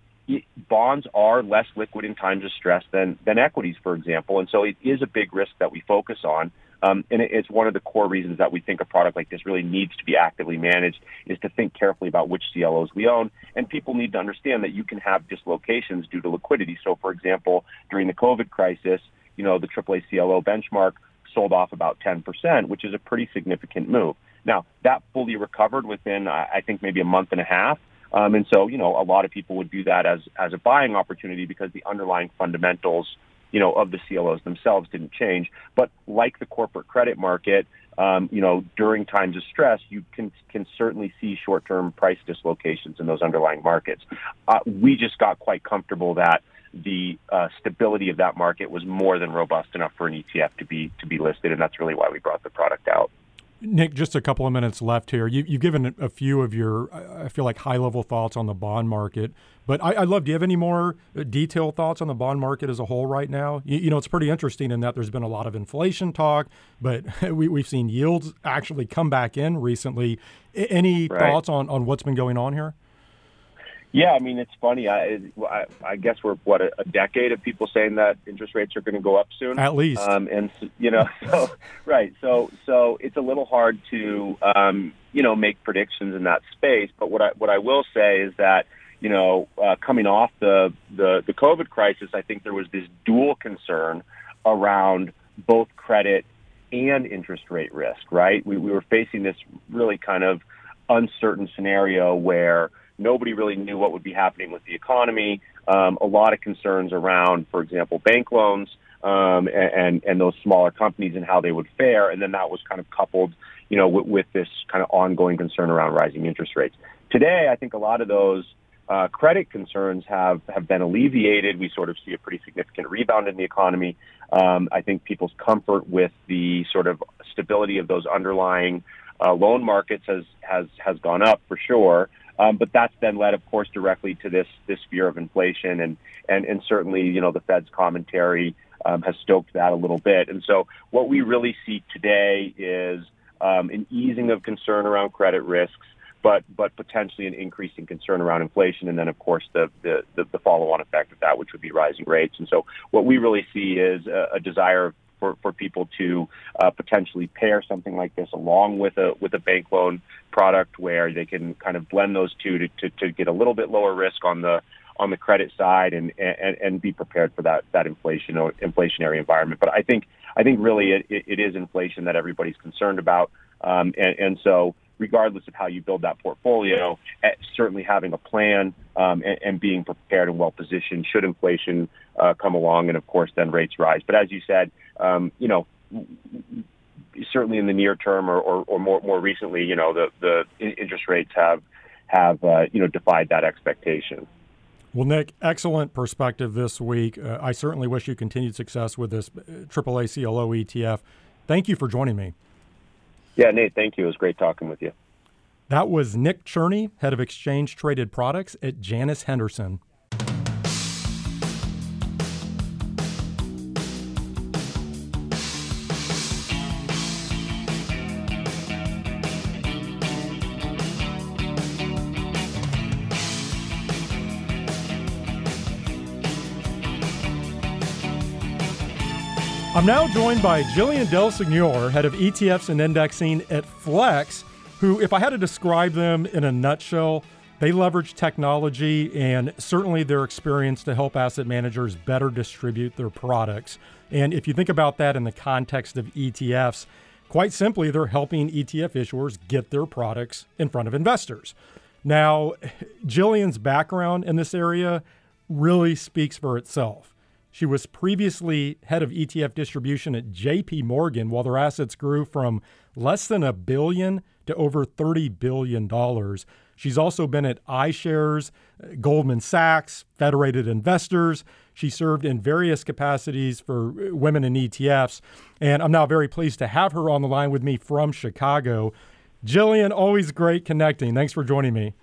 bonds are less liquid in times of stress than than equities, for example, and so it is a big risk that we focus on. Um, and it's one of the core reasons that we think a product like this really needs to be actively managed is to think carefully about which CLOs we own. And people need to understand that you can have dislocations due to liquidity. So, for example, during the COVID crisis, you know, the AAA CLO benchmark sold off about 10%, which is a pretty significant move. Now, that fully recovered within, I think, maybe a month and a half. Um, and so, you know, a lot of people would view that as, as a buying opportunity because the underlying fundamentals, you know, of the CLOs themselves didn't change. But like the corporate credit market, um, you know, during times of stress, you can can certainly see short-term price dislocations in those underlying markets. Uh, we just got quite comfortable that the uh, stability of that market was more than robust enough for an ETF to be to be listed, and that's really why we brought the product out. Nick, just a couple of minutes left here. You, have given a few of your, I feel like, high level thoughts on the bond market. But I, I love, do you have any more uh, detailed thoughts on the bond market as a whole right now? You, you know, it's pretty interesting in that there's been a lot of inflation talk, but we, we've seen yields actually come back in recently. Any right. thoughts on, on what's been going on here? Yeah, I mean it's funny. I I, I guess we're what a, a, decade of people saying that interest rates are going to go up soon. At least, um, and you know, so right. So so it's a little hard to um, you know make predictions in that space. But what I what I will say is that you know uh, coming off the, the the COVID crisis, I think there was this dual concern around both credit and interest rate risk. Right. We we were facing this really kind of uncertain scenario where Nobody really knew what would be happening with the economy. Um, a lot of concerns around, for example, bank loans um, and and those smaller companies and how they would fare. And then that was kind of coupled, you know, with, with this kind of ongoing concern around rising interest rates. Today, I think a lot of those uh, credit concerns have, have been alleviated. We sort of see a pretty significant rebound in the economy. Um, I think people's comfort with the sort of stability of those underlying uh, loan markets has, has, has gone up for sure. Um, but that's then led, of course, directly to this this fear of inflation, and and and certainly, you know, the Fed's commentary um, has stoked that a little bit. And so, what we really see today is um, an easing of concern around credit risks, but but potentially an increasing concern around inflation, and then, of course, the the the, follow-on effect of that, which would be rising rates. And so, what we really see is a, a desire for, for people to uh, potentially pair something like this along with a with a bank loan product where they can kind of blend those two to, to, to get a little bit lower risk on the on the credit side and, and, and be prepared for that, that inflation or inflationary environment. But I think I think really it, it is inflation that everybody's concerned about. Um, and, and so regardless of how you build that portfolio, eh, certainly having a plan um, and, and, being prepared and well positioned should inflation uh, come along, and of course then rates rise. But as you said, um, you know, certainly in the near term or, or, or, more more recently, you know, the the interest rates have have uh, you know defied that expectation. Well, Nick, excellent perspective this week. Uh, I certainly wish you continued success with this AAA uh, CLO ETF. Thank you for joining me. Yeah, Nate, thank you. It was great talking with you. That was Nick Cherney, head of exchange traded products at Janus Henderson. I'm now joined by Jillian DelSignore, head of ETFs and indexing at Flex, who, if I had to describe them in a nutshell, they leverage technology and certainly their experience to help asset managers better distribute their products. And if you think about that in the context of ETFs, quite simply, they're helping ETF issuers get their products in front of investors. Now, Jillian's background in this area really speaks for itself. She was previously head of ETF distribution at JP Morgan while their assets grew from less than a billion to over $30 billion. She's also been at iShares, Goldman Sachs, Federated Investors. She served in various capacities for uh, women in ETFs. And I'm now very pleased to have her on the line with me from Chicago. Jillian, always great connecting. Thanks for joining me.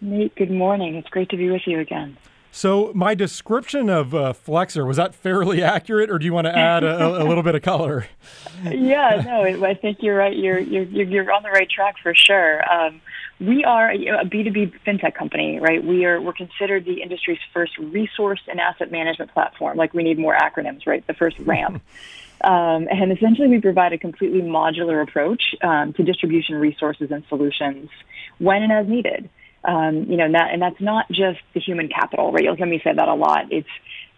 Nate, good morning. It's great to be with you again. So my description of uh, Flexer was that fairly accurate, or do you want to add a, a little bit of color? yeah, no, I think you're right. You're you're you're on the right track for sure. Um, we are a B2B fintech company, right? We are we're considered the industry's first resource and asset management platform. Like we need more acronyms, right? The first RAM. Um, and essentially, we provide a completely modular approach um, to distribution resources and solutions when and as needed. Um, you know, and, that, and that's not just the human capital, right? You'll hear me say that a lot. It's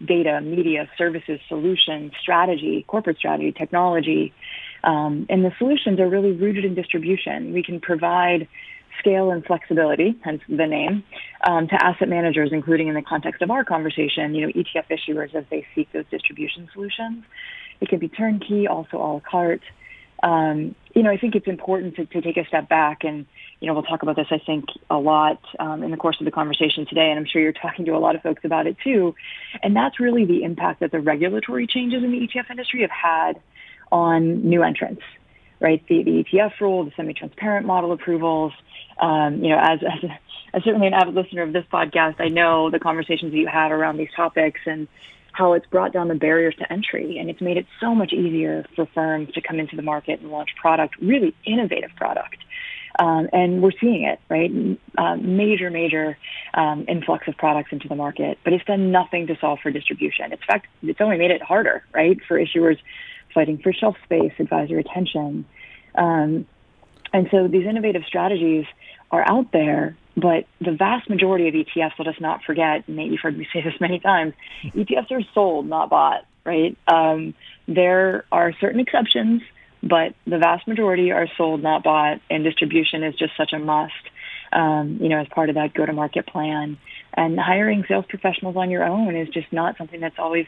data, media, services, solutions, strategy, corporate strategy, technology. Um, and the solutions are really rooted in distribution. We can provide scale and flexibility, hence the name, um, to asset managers, including in the context of our conversation, you know, ETF issuers as they seek those distribution solutions. It can be turnkey, also a la carte. Um, you know, I think it's important to, to take a step back and you know, we'll talk about this, I think, a lot um, in the course of the conversation today, and I'm sure you're talking to a lot of folks about it too. And that's really the impact that the regulatory changes in the ETF industry have had on new entrants, right? The, the ETF rule, the semi-transparent model approvals. Um, you know, as, as, as certainly an avid listener of this podcast, I know the conversations that you have around these topics and how it's brought down the barriers to entry and it's made it so much easier for firms to come into the market and launch product, really innovative product um, and we're seeing it, right? Uh, major, major um, influx of products into the market, but it's done nothing to solve for distribution. In fact, it's only made it harder, right, for issuers fighting for shelf space, advisor attention. Um, and so these innovative strategies are out there, but the vast majority of ETFs, let us not forget, Nate, you've heard me say this many times, ETFs are sold, not bought, right? Um, there are certain exceptions but the vast majority are sold, not bought, and distribution is just such a must. Um, you know, as part of that go-to-market plan, and hiring sales professionals on your own is just not something that's always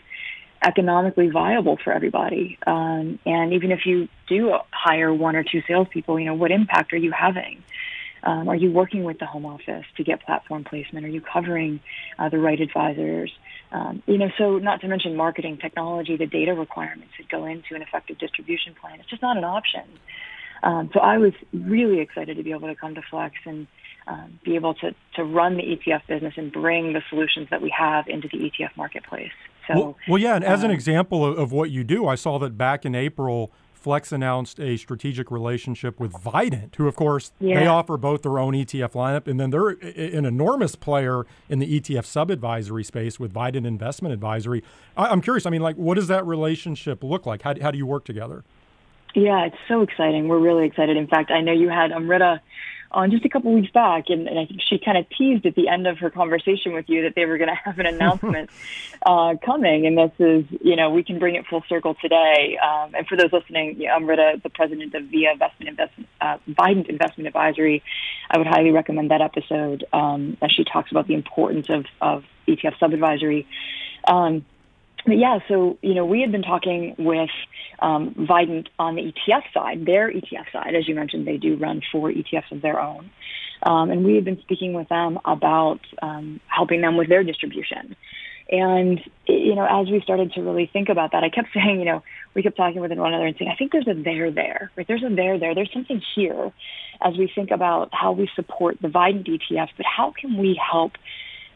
economically viable for everybody. Um, and even if you do hire one or two salespeople, you know, what impact are you having? Um, are you working with the home office to get platform placement? Are you covering uh, the right advisors? Um, you know, so not to mention marketing, technology, the data requirements that go into an effective distribution plan. It's just not an option. Um, so I was really excited to be able to come to Flex and um, be able to, to run the ETF business and bring the solutions that we have into the ETF marketplace. So, well, well yeah, and as an um, example of, of what you do, I saw that back in April, Flex announced a strategic relationship with Vident, who, of course, yeah. they offer both their own ETF lineup, and then they're an enormous player in the ETF sub-advisory space with Vident Investment Advisory. I'm curious. I mean, like, what does that relationship look like? How, how do you work together? Yeah, it's so exciting. We're really excited. In fact, I know you had um, Amrita on just a couple weeks back, and, and I think she kind of teased at the end of her conversation with you that they were going to have an announcement uh, coming, and this is, you know, we can bring it full circle today. Um, and for those listening, you know, Amrita, the president of VIA Investment Investment uh, Vident Investment Advisory, I would highly recommend that episode um, as she talks about the importance of, of ETF sub advisory. Um, but yeah, so you know, we had been talking with um, Vident on the ETF side, their ETF side, as you mentioned, they do run four ETFs of their own, um, and we had been speaking with them about um, helping them with their distribution. And you know, as we started to really think about that, I kept saying, you know, we kept talking with one another and saying, I think there's a there there, right? There's a there there. There's something here as we think about how we support the Vident ETFs, but how can we help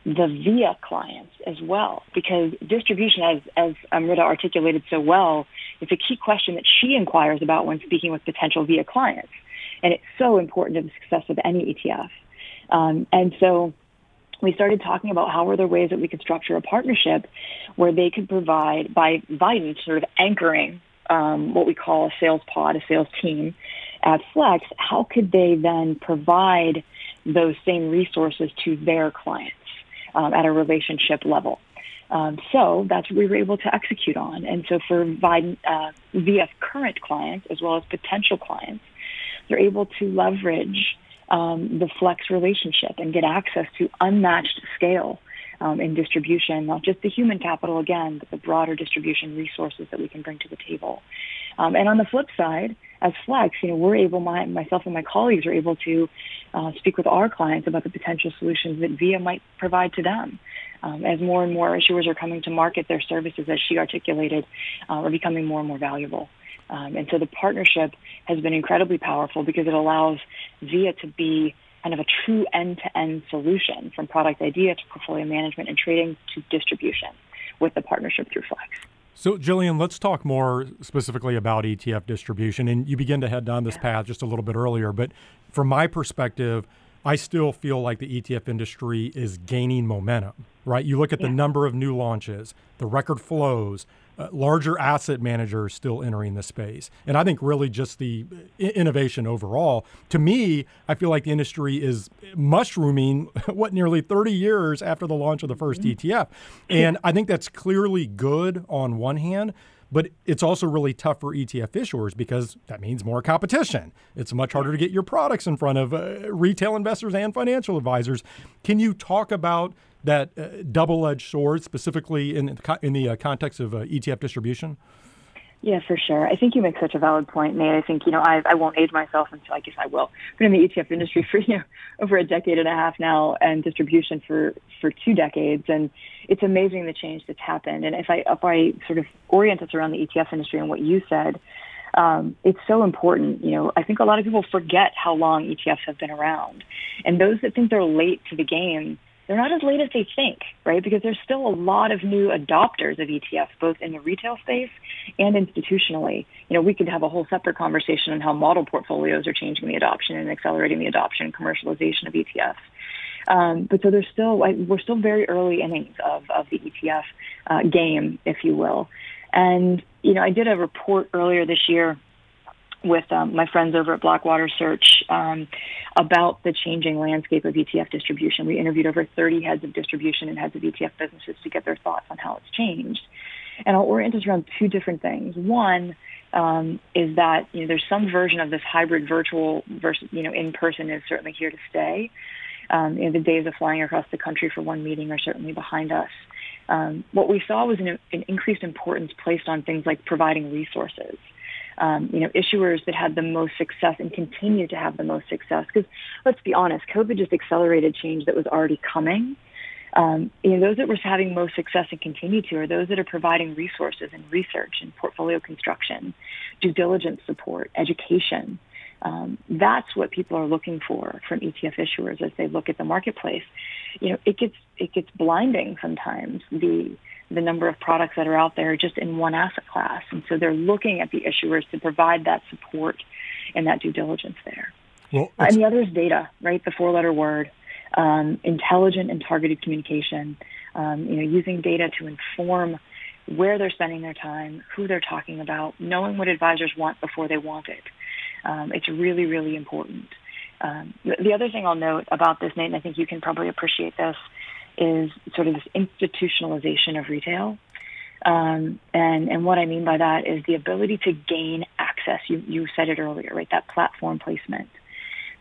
the VIA clients as well, because distribution, as, as Amrita articulated so well, is a key question that she inquires about when speaking with potential VIA clients. And it's so important to the success of any ETF. Um, and so we started talking about how are there ways that we could structure a partnership where they could provide, by Vident sort of anchoring um, what we call a sales pod, a sales team at Flex, how could they then provide those same resources to their clients? Um, at a relationship level. Um, so that's what we were able to execute on. And so for Vident, uh, VF current clients as well as potential clients, they're able to leverage um, the Flex relationship and get access to unmatched scale um, in distribution, not just the human capital again, but the broader distribution resources that we can bring to the table. Um, and on the flip side, as Flex, you know, we're able, my, myself and my colleagues are able to uh, speak with our clients about the potential solutions that VIA might provide to them. Um, as more and more issuers are coming to market, their services, as she articulated, uh, are becoming more and more valuable. Um, and so the partnership has been incredibly powerful because it allows VIA to be kind of a true end-to-end solution from product idea to portfolio management and trading to distribution with the partnership through Flex. So, Jillian, let's talk more specifically about ETF distribution. And you begin to head down this path just a little bit earlier. But from my perspective, I still feel like the ETF industry is gaining momentum, right? You look at yeah. the number of new launches, the record flows, uh, larger asset managers still entering the space. And I think really just the innovation overall. To me, I feel like the industry is mushrooming, what, nearly 30 years after the launch of the 1st mm-hmm. ETF. And I think that's clearly good on one hand. But it's also really tough for ETF issuers because that means more competition. It's much harder to get your products in front of uh, retail investors and financial advisors. Can you talk about that uh, double-edged sword, specifically in the, in the uh, context of uh, ETF distribution? Yeah, for sure. I think you make such a valid point, Nate. I think you know I, I won't age myself until I guess I will. Been in the ETF industry for you know over a decade and a half now, and distribution for for two decades, and it's amazing the change that's happened. And if I if I sort of orient us around the ETF industry and what you said, um, it's so important. You know, I think a lot of people forget how long ETFs have been around, and those that think they're late to the game they're not as late as they think, right? Because there's still a lot of new adopters of ETFs, both in the retail space and institutionally. You know, we could have a whole separate conversation on how model portfolios are changing the adoption and accelerating the adoption and commercialization of ETFs. Um, but so there's still, we're still very early innings of, of the ETF uh, game, if you will. And, you know, I did a report earlier this year with um, my friends over at Blackwater Search um, about the changing landscape of ETF distribution. We interviewed over 30 heads of distribution and heads of ETF businesses to get their thoughts on how it's changed. And I'll orient us around two different things. One um, is that you know there's some version of this hybrid virtual versus you know in person is certainly here to stay. Um, you know, the days of flying across the country for one meeting are certainly behind us. Um, what we saw was an, an increased importance placed on things like providing resources um, you know, issuers that had the most success and continue to have the most success. Because let's be honest, COVID just accelerated change that was already coming. Um, you know, those that were having most success and continue to are those that are providing resources and research and portfolio construction, due diligence support, education. Um, that's what people are looking for from ETF issuers as they look at the marketplace. You know, it gets it gets blinding sometimes the the number of products that are out there just in one asset class. And so they're looking at the issuers to provide that support and that due diligence there. Well, and the other is data, right? The four letter word, um, intelligent and targeted communication, um, you know, using data to inform where they're spending their time, who they're talking about, knowing what advisors want before they want it. Um, it's really, really important. Um, the other thing I'll note about this, Nate, and I think you can probably appreciate this, is sort of this institutionalization of retail. Um, and, and what I mean by that is the ability to gain access. You, you said it earlier, right? That platform placement.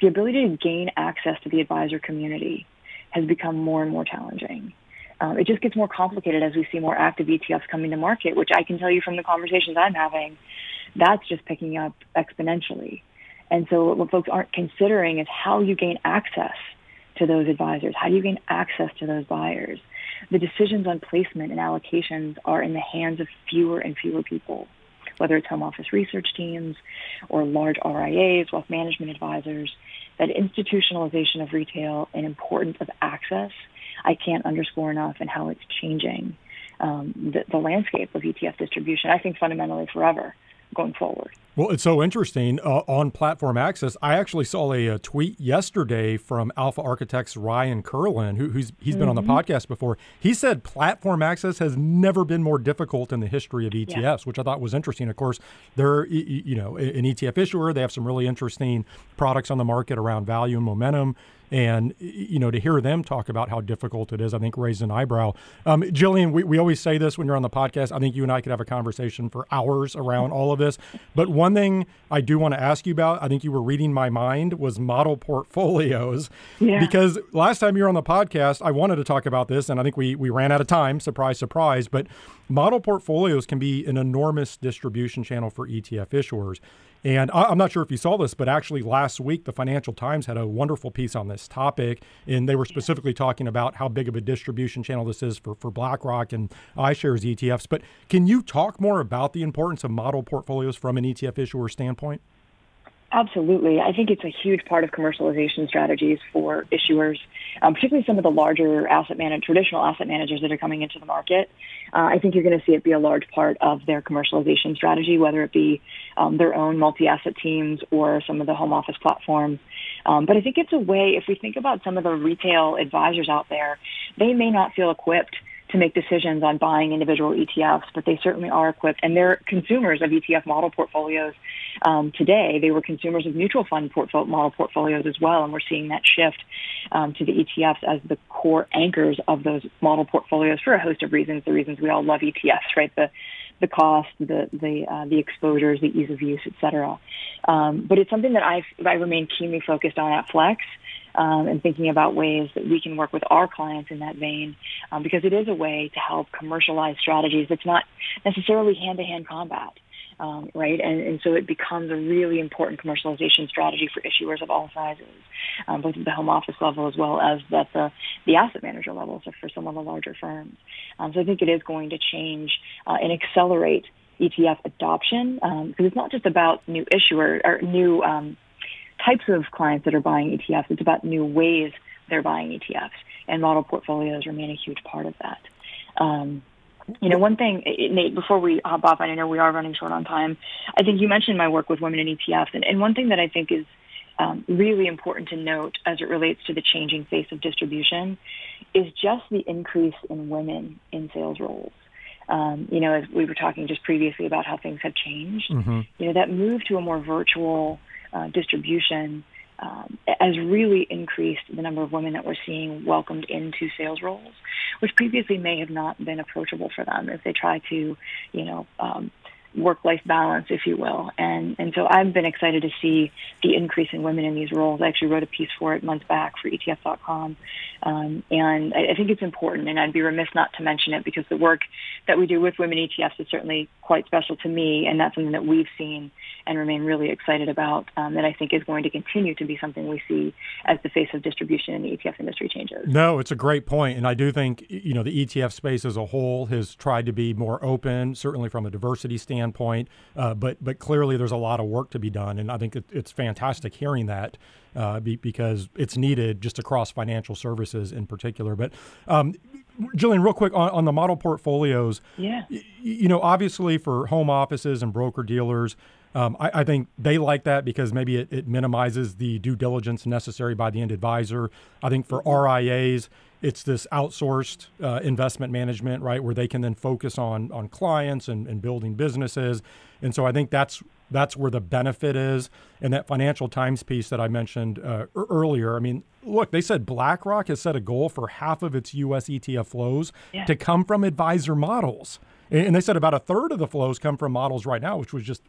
The ability to gain access to the advisor community has become more and more challenging. Um, it just gets more complicated as we see more active ETFs coming to market, which I can tell you from the conversations I'm having, that's just picking up exponentially. And so what folks aren't considering is how you gain access to those advisors? How do you gain access to those buyers? The decisions on placement and allocations are in the hands of fewer and fewer people, whether it's home office research teams or large RIAs, wealth management advisors. That institutionalization of retail and importance of access, I can't underscore enough and how it's changing um, the, the landscape of ETF distribution, I think fundamentally forever going forward. Well, it's so interesting uh, on platform access. I actually saw a, a, tweet yesterday from Alpha Architect's Ryan Kirlin, who, who's he's mm-hmm. been on the mm-hmm. podcast before. He said platform access has never been more difficult in the history of ETFs, yeah. which I thought was interesting. Of course, they're you know an ETF issuer. They have some really interesting products on the market around value and momentum. And you know, to hear them talk about how difficult it is, I think raised an eyebrow. Um, Jillian, we, we always say this when you're on the podcast. I think you and I could have a conversation for hours around all of this. But one thing I do want to ask you about, I think you were reading my mind, was model portfolios. Yeah. Because last time you were on the podcast, I wanted to talk about this, and I think we we ran out of time. Surprise, surprise. But model portfolios can be an enormous distribution channel for ETF issuers. And I, am not sure if you saw this, but actually last week, the Financial Times had a wonderful piece on this topic. And they were specifically talking about how big of a distribution channel this is for, for BlackRock and iShares ETFs. But can you talk more about the importance of model portfolios from an ETF issuer standpoint? Absolutely. I think it's a huge part of commercialization strategies for issuers, um, particularly some of the larger asset man- traditional asset managers that are coming into the market. Uh, I think you're going to see it be a large part of their commercialization strategy, whether it be um, their own multi-asset teams or some of the home office platforms. Um, but I think it's a way, if we think about some of the retail advisors out there, they may not feel equipped to make decisions on buying individual ETFs, but they certainly are equipped, and they're consumers of ETF model portfolios um, today. They were consumers of mutual fund portfolio, model portfolios as well, and we're seeing that shift um, to the ETFs as the core anchors of those model portfolios for a host of reasons. The reasons we all love ETFs, right? The the cost, the the uh, the exposures, the ease of use, et cetera. Um, but it's something that I I remain keenly focused on at Flex. Um, and thinking about ways that we can work with our clients in that vein, um, because it is a way to help commercialize strategies that's not necessarily hand-to-hand combat um, right? And, and so it becomes a really important commercialization strategy for issuers of all sizes, um, both at the home office level as well as at the, the asset manager level, so for some of the larger firms. Um, so I think it is going to change uh, and accelerate ETF adoption because um, it's not just about new issuer or new um, types of clients that are buying ETFs. It's about new ways they're buying ETFs, and model portfolios remain a huge part of that. You know, one thing, Nate, before we hop off, I know we are running short on time, I think you mentioned my work with women in ETFs. And, and one thing that I think is um, really important to note as it relates to the changing face of distribution is just the increase in women in sales roles. Um, you know, as we were talking just previously about how things have changed, mm-hmm. you know, that move to a more virtual uh, distribution um, has really increased the number of women that we're seeing welcomed into sales roles, which previously may have not been approachable for them if they try to, you know, um, work-life balance, if you will. And and so I've been excited to see the increase in women in these roles. I actually wrote a piece for it months back for ETF.com, um, and I, I think it's important. And I'd be remiss not to mention it because the work that we do with women ETFs is certainly quite special to me, and that's something that we've seen and remain really excited about. Um, that I think is going to continue to be something we see as the face of distribution in the ETF industry changes. No, it's a great point, and I do think you know the ETF space as a whole has tried to be more open, certainly from a diversity standpoint standpoint. Uh, but but clearly, there's a lot of work to be done, and I think it, it's fantastic hearing that uh, be, because it's needed just across financial services in particular. But um, Jillian, real quick on, on the model portfolios. Yeah. Y- you know, obviously for home offices and broker dealers. Um, I, I, think they like that because maybe it, it, minimizes the due diligence necessary by the end advisor. I think for mm-hmm. RIAs, it's this outsourced uh, investment management, right, where they can then focus on on clients and, and building businesses. And so I think that's that's where the benefit is. And that Financial Times piece that I mentioned uh, earlier, I mean, look, they said BlackRock has set a goal for half of its U.S. ETF flows yeah. to come from advisor models. And they said about a third of the flows come from models right now, which was just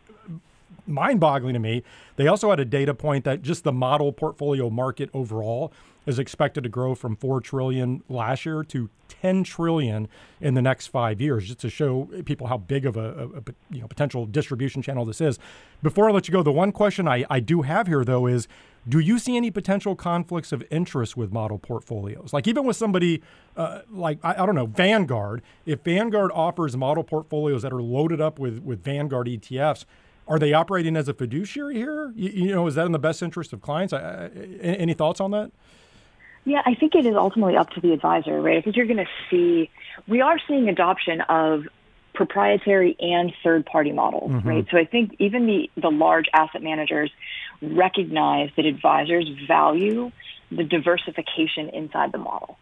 mind boggling to me. They also had a data point that just the model portfolio market overall is expected to grow from 4 trillion last year to 10 trillion in the next 5 years just to show people how big of a, a, a you know potential distribution channel this is. Before I let you go, the one question I, I do have here though is do you see any potential conflicts of interest with model portfolios? Like even with somebody uh, like I, I, don't know Vanguard, if Vanguard offers model portfolios that are loaded up with with Vanguard ETFs, are they operating as a fiduciary here? You, you know, is that in the best interest of clients? I, I, any thoughts on that? Yeah, I think it is ultimately up to the advisor, right? I think you're going to see, we are seeing adoption of proprietary and third party models, mm-hmm. right? So I think even the, the large asset managers recognize that advisors value the diversification inside the model,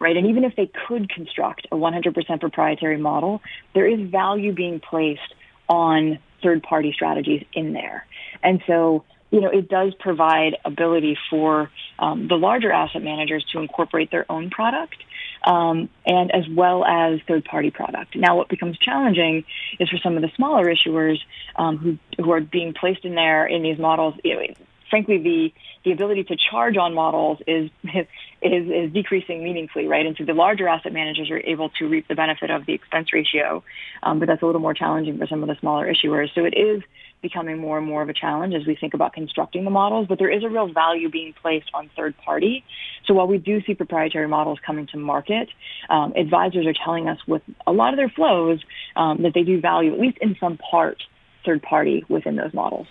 right? And even if they could construct a 100% proprietary model, there is value being placed on third party strategies in there. And so you know, it does provide ability for um, the larger asset managers to incorporate their own product um, and as well as third-party product. Now, what becomes challenging is for some of the smaller issuers um, who who are being placed in there in these models. You know, frankly, the the ability to charge on models is, is is decreasing meaningfully, right? And so the larger asset managers are able to reap the benefit of the expense ratio, um, but that's a little more challenging for some of the smaller issuers. So it is becoming more and more of a challenge as we think about constructing the models, but there is a real value being placed on third party. So while we do see proprietary models coming to market, um, advisors are telling us with a lot of their flows um, that they do value, at least in some part, third party within those models.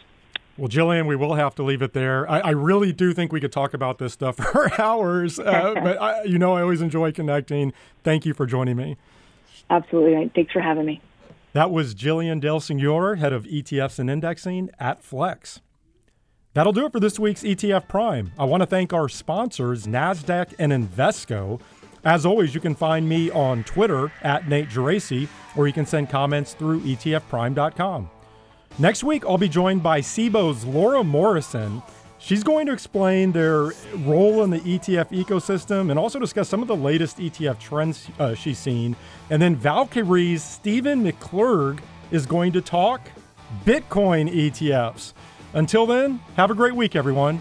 Well, Jillian, we will have to leave it there. I, I really do think we could talk about this stuff for hours, uh, but I, you know I always enjoy connecting. Thank you for joining me. Absolutely. Thanks for having me. That was Jillian DelSignore, head of ETFs and indexing at Flex. That'll do it for this week's ETF Prime. I want to thank our sponsors, NASDAQ and Invesco. As always, you can find me on Twitter at Nate Geraci, or you can send comments through etfprime.com. Next week, I'll be joined by Cboe's Laura Morrison. She's going to explain their role in the ETF ecosystem and also discuss some of the latest ETF trends uh, she's seen. And then Valkyrie's Steven McClurg is going to talk Bitcoin ETFs. Until then, have a great week, everyone.